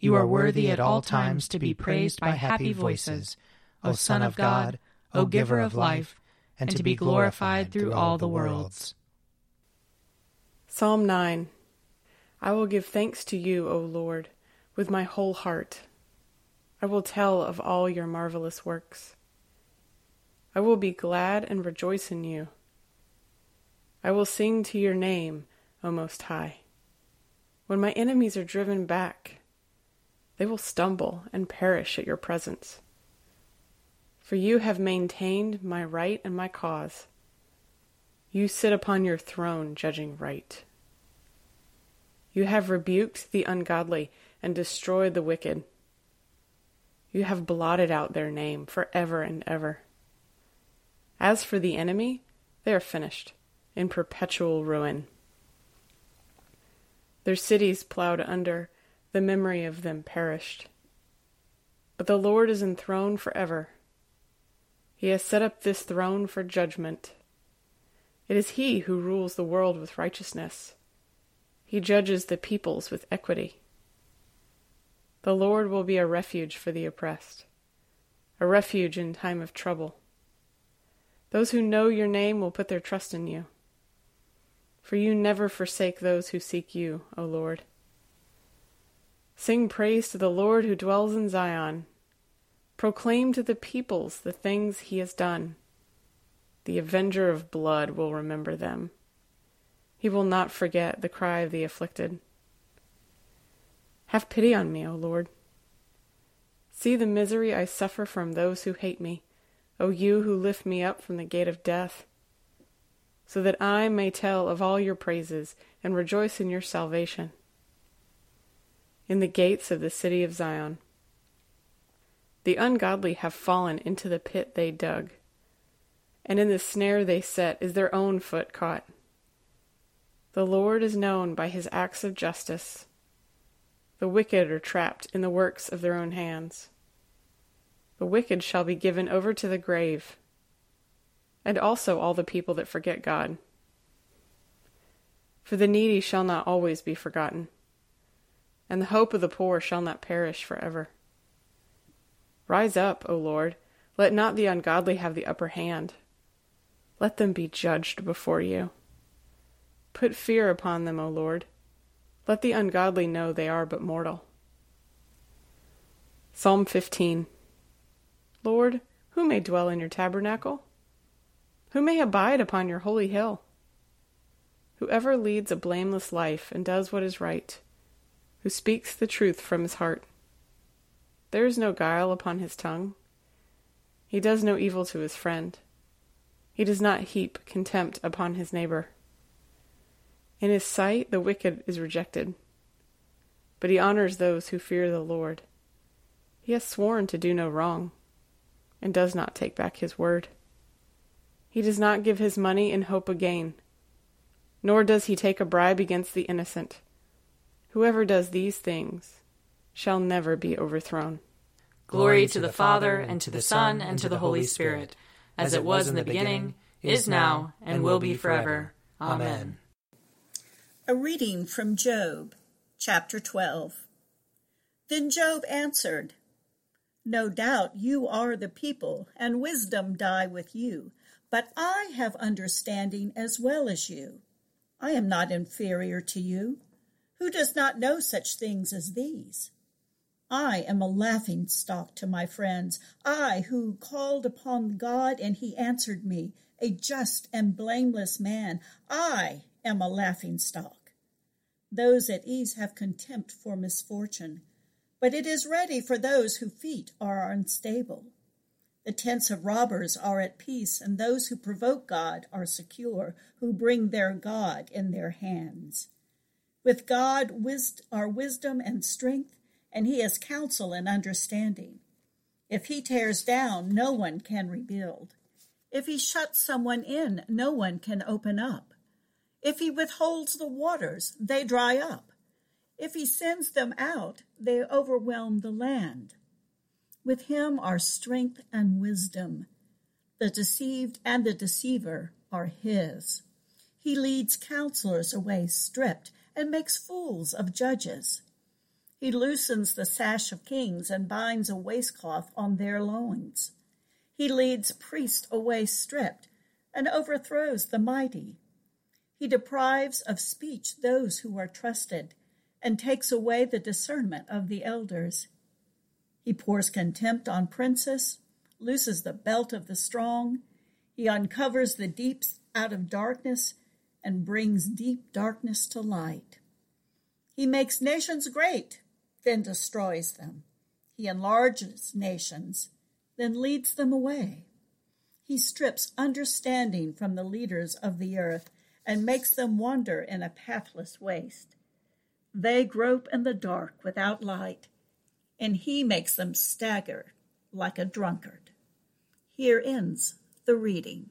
You are worthy at all times to be praised by happy voices, O Son of God, O Giver of life, and to be glorified through all the worlds. Psalm 9 I will give thanks to you, O Lord, with my whole heart. I will tell of all your marvelous works. I will be glad and rejoice in you. I will sing to your name, O Most High. When my enemies are driven back, they will stumble and perish at your presence. For you have maintained my right and my cause. You sit upon your throne judging right. You have rebuked the ungodly and destroyed the wicked. You have blotted out their name for ever and ever. As for the enemy, they are finished, in perpetual ruin. Their cities plowed under the memory of them perished. But the Lord is enthroned forever. He has set up this throne for judgment. It is He who rules the world with righteousness. He judges the peoples with equity. The Lord will be a refuge for the oppressed, a refuge in time of trouble. Those who know your name will put their trust in you. For you never forsake those who seek you, O Lord. Sing praise to the Lord who dwells in Zion. Proclaim to the peoples the things he has done. The avenger of blood will remember them. He will not forget the cry of the afflicted. Have pity on me, O Lord. See the misery I suffer from those who hate me, O you who lift me up from the gate of death, so that I may tell of all your praises and rejoice in your salvation in the gates of the city of Zion. The ungodly have fallen into the pit they dug, and in the snare they set is their own foot caught. The Lord is known by his acts of justice. The wicked are trapped in the works of their own hands. The wicked shall be given over to the grave, and also all the people that forget God. For the needy shall not always be forgotten and the hope of the poor shall not perish forever. Rise up, O Lord, let not the ungodly have the upper hand. Let them be judged before you. Put fear upon them, O Lord. Let the ungodly know they are but mortal. Psalm 15 Lord, who may dwell in your tabernacle? Who may abide upon your holy hill? Whoever leads a blameless life and does what is right who speaks the truth from his heart. There is no guile upon his tongue. He does no evil to his friend. He does not heap contempt upon his neighbor. In his sight the wicked is rejected, but he honors those who fear the Lord. He has sworn to do no wrong, and does not take back his word. He does not give his money in hope of gain, nor does he take a bribe against the innocent. Whoever does these things shall never be overthrown. Glory to the Father, and to the Son, and to the Holy Spirit, as it was in the beginning, is now, and will be forever. Amen. A reading from Job, chapter 12. Then Job answered, No doubt you are the people, and wisdom die with you, but I have understanding as well as you. I am not inferior to you. Who does not know such things as these? I am a laughing stock to my friends, I who called upon God and he answered me, a just and blameless man. I am a laughing stock. Those at ease have contempt for misfortune but it is ready for those whose feet are unstable. The tents of robbers are at peace, and those who provoke God are secure, who bring their God in their hands. With God are wisdom and strength, and he has counsel and understanding. If he tears down, no one can rebuild. If he shuts someone in, no one can open up. If he withholds the waters, they dry up. If he sends them out, they overwhelm the land. With him are strength and wisdom. The deceived and the deceiver are his. He leads counselors away stripped and makes fools of judges. He loosens the sash of kings and binds a waistcloth on their loins. He leads priests away stripped and overthrows the mighty. He deprives of speech those who are trusted and takes away the discernment of the elders. He pours contempt on princes, looses the belt of the strong. He uncovers the deeps out of darkness and brings deep darkness to light. He makes nations great, then destroys them. He enlarges nations, then leads them away. He strips understanding from the leaders of the earth and makes them wander in a pathless waste. They grope in the dark without light, and he makes them stagger like a drunkard. Here ends the reading.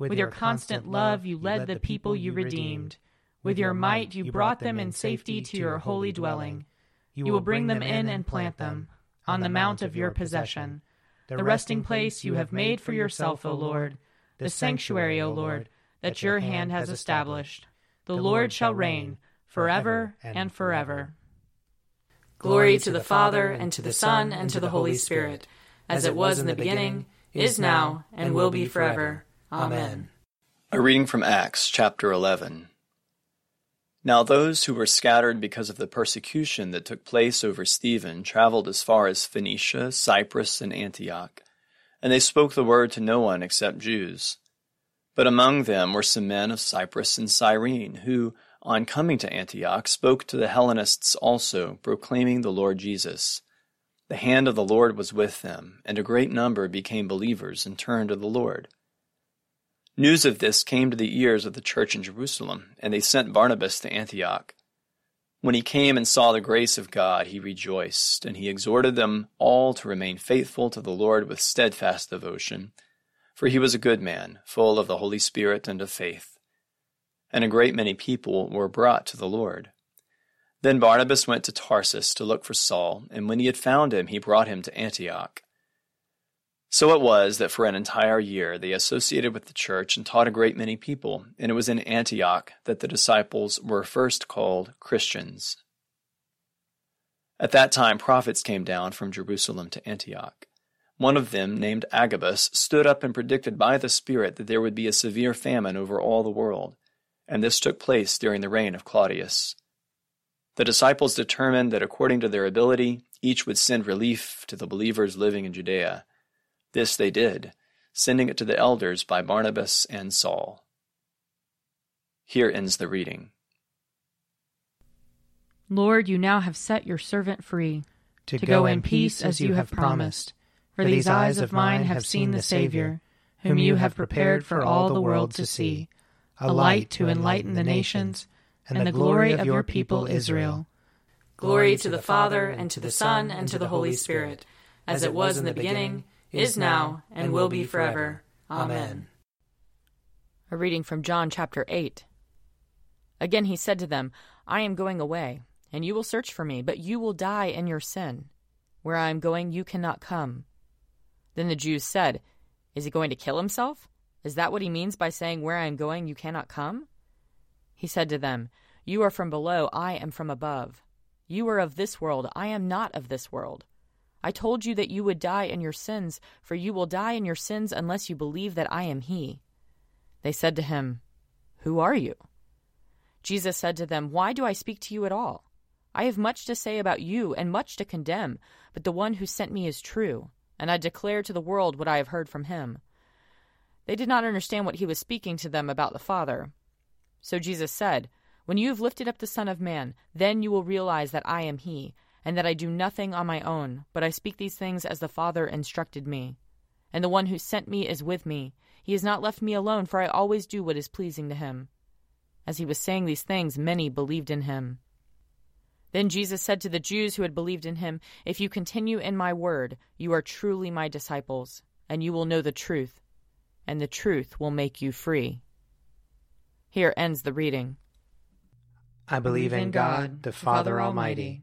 With your constant love, you led the people you redeemed. With your might, you brought them in safety to your holy dwelling. You will bring them in and plant them on the mount of your possession, the resting place you have made for yourself, O Lord, the sanctuary, O Lord, that your hand has established. The Lord shall reign forever and forever. Glory to the Father, and to the Son, and to the Holy Spirit, as it was in the beginning, is now, and will be forever. Amen. A reading from Acts chapter 11. Now those who were scattered because of the persecution that took place over Stephen traveled as far as Phoenicia, Cyprus, and Antioch, and they spoke the word to no one except Jews. But among them were some men of Cyprus and Cyrene, who, on coming to Antioch, spoke to the Hellenists also, proclaiming the Lord Jesus. The hand of the Lord was with them, and a great number became believers and turned to the Lord. News of this came to the ears of the church in Jerusalem, and they sent Barnabas to Antioch. When he came and saw the grace of God, he rejoiced, and he exhorted them all to remain faithful to the Lord with steadfast devotion. For he was a good man, full of the Holy Spirit and of faith and a great many people were brought to the Lord. Then Barnabas went to Tarsus to look for Saul, and when he had found him, he brought him to Antioch. So it was that for an entire year they associated with the church and taught a great many people, and it was in Antioch that the disciples were first called Christians. At that time prophets came down from Jerusalem to Antioch One of them, named Agabus, stood up and predicted by the Spirit that there would be a severe famine over all the world, and this took place during the reign of Claudius. The disciples determined that according to their ability, each would send relief to the believers living in Judea. This they did, sending it to the elders by Barnabas and Saul. Here ends the reading. Lord, you now have set your servant free to, to go in peace as you have promised. For these eyes of mine have seen the Savior, whom you have prepared for all the world to see, a light to enlighten the nations, and the glory of your people Israel. Glory to the Father, and to the Son, and to the Holy Spirit, as it was in the beginning, is now, and will be forever. Amen. A reading from John chapter 8. Again he said to them, I am going away, and you will search for me, but you will die in your sin. Where I am going, you cannot come. Then the Jews said, Is he going to kill himself? Is that what he means by saying, Where I am going, you cannot come? He said to them, You are from below, I am from above. You are of this world, I am not of this world. I told you that you would die in your sins, for you will die in your sins unless you believe that I am he. They said to him, Who are you? Jesus said to them, Why do I speak to you at all? I have much to say about you and much to condemn, but the one who sent me is true and I declare to the world what I have heard from him. They did not understand what he was speaking to them about the Father. So Jesus said, When you have lifted up the Son of Man, then you will realize that I am he, and that I do nothing on my own, but I speak these things as the Father instructed me. And the one who sent me is with me. He has not left me alone, for I always do what is pleasing to him. As he was saying these things, many believed in him. Then Jesus said to the Jews who had believed in him, If you continue in my word, you are truly my disciples, and you will know the truth, and the truth will make you free. Here ends the reading. I believe in God, the Father Almighty,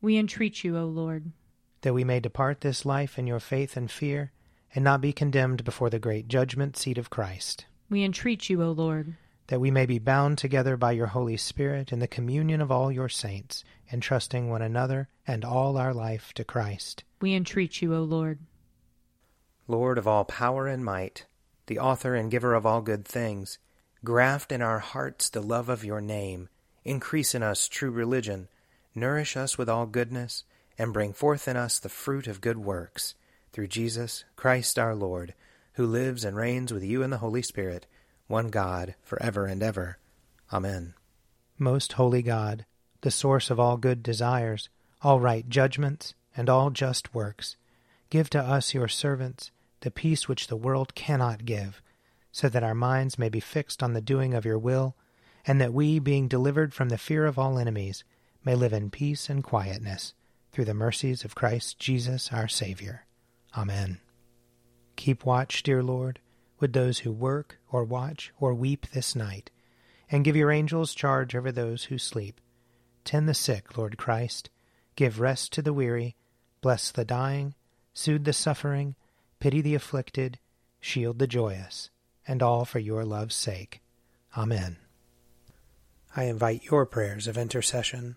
We entreat you, O Lord. That we may depart this life in your faith and fear, and not be condemned before the great judgment seat of Christ. We entreat you, O Lord that we may be bound together by your Holy Spirit in the communion of all your saints, entrusting one another and all our life to Christ. We entreat you, O Lord. Lord of all power and might, the author and giver of all good things, graft in our hearts the love of your name, increase in us true religion, nourish us with all goodness, and bring forth in us the fruit of good works, through Jesus Christ our Lord, who lives and reigns with you in the Holy Spirit, one God, for ever and ever. Amen. Most holy God, the source of all good desires, all right judgments, and all just works, give to us, your servants, the peace which the world cannot give, so that our minds may be fixed on the doing of your will, and that we, being delivered from the fear of all enemies, may live in peace and quietness, through the mercies of Christ Jesus our Saviour. Amen. Keep watch, dear Lord with those who work or watch or weep this night, and give your angels charge over those who sleep. Tend the sick, Lord Christ. Give rest to the weary. Bless the dying. Soothe the suffering. Pity the afflicted. shield the joyous, and all for your love's sake. Amen. I invite your prayers of intercession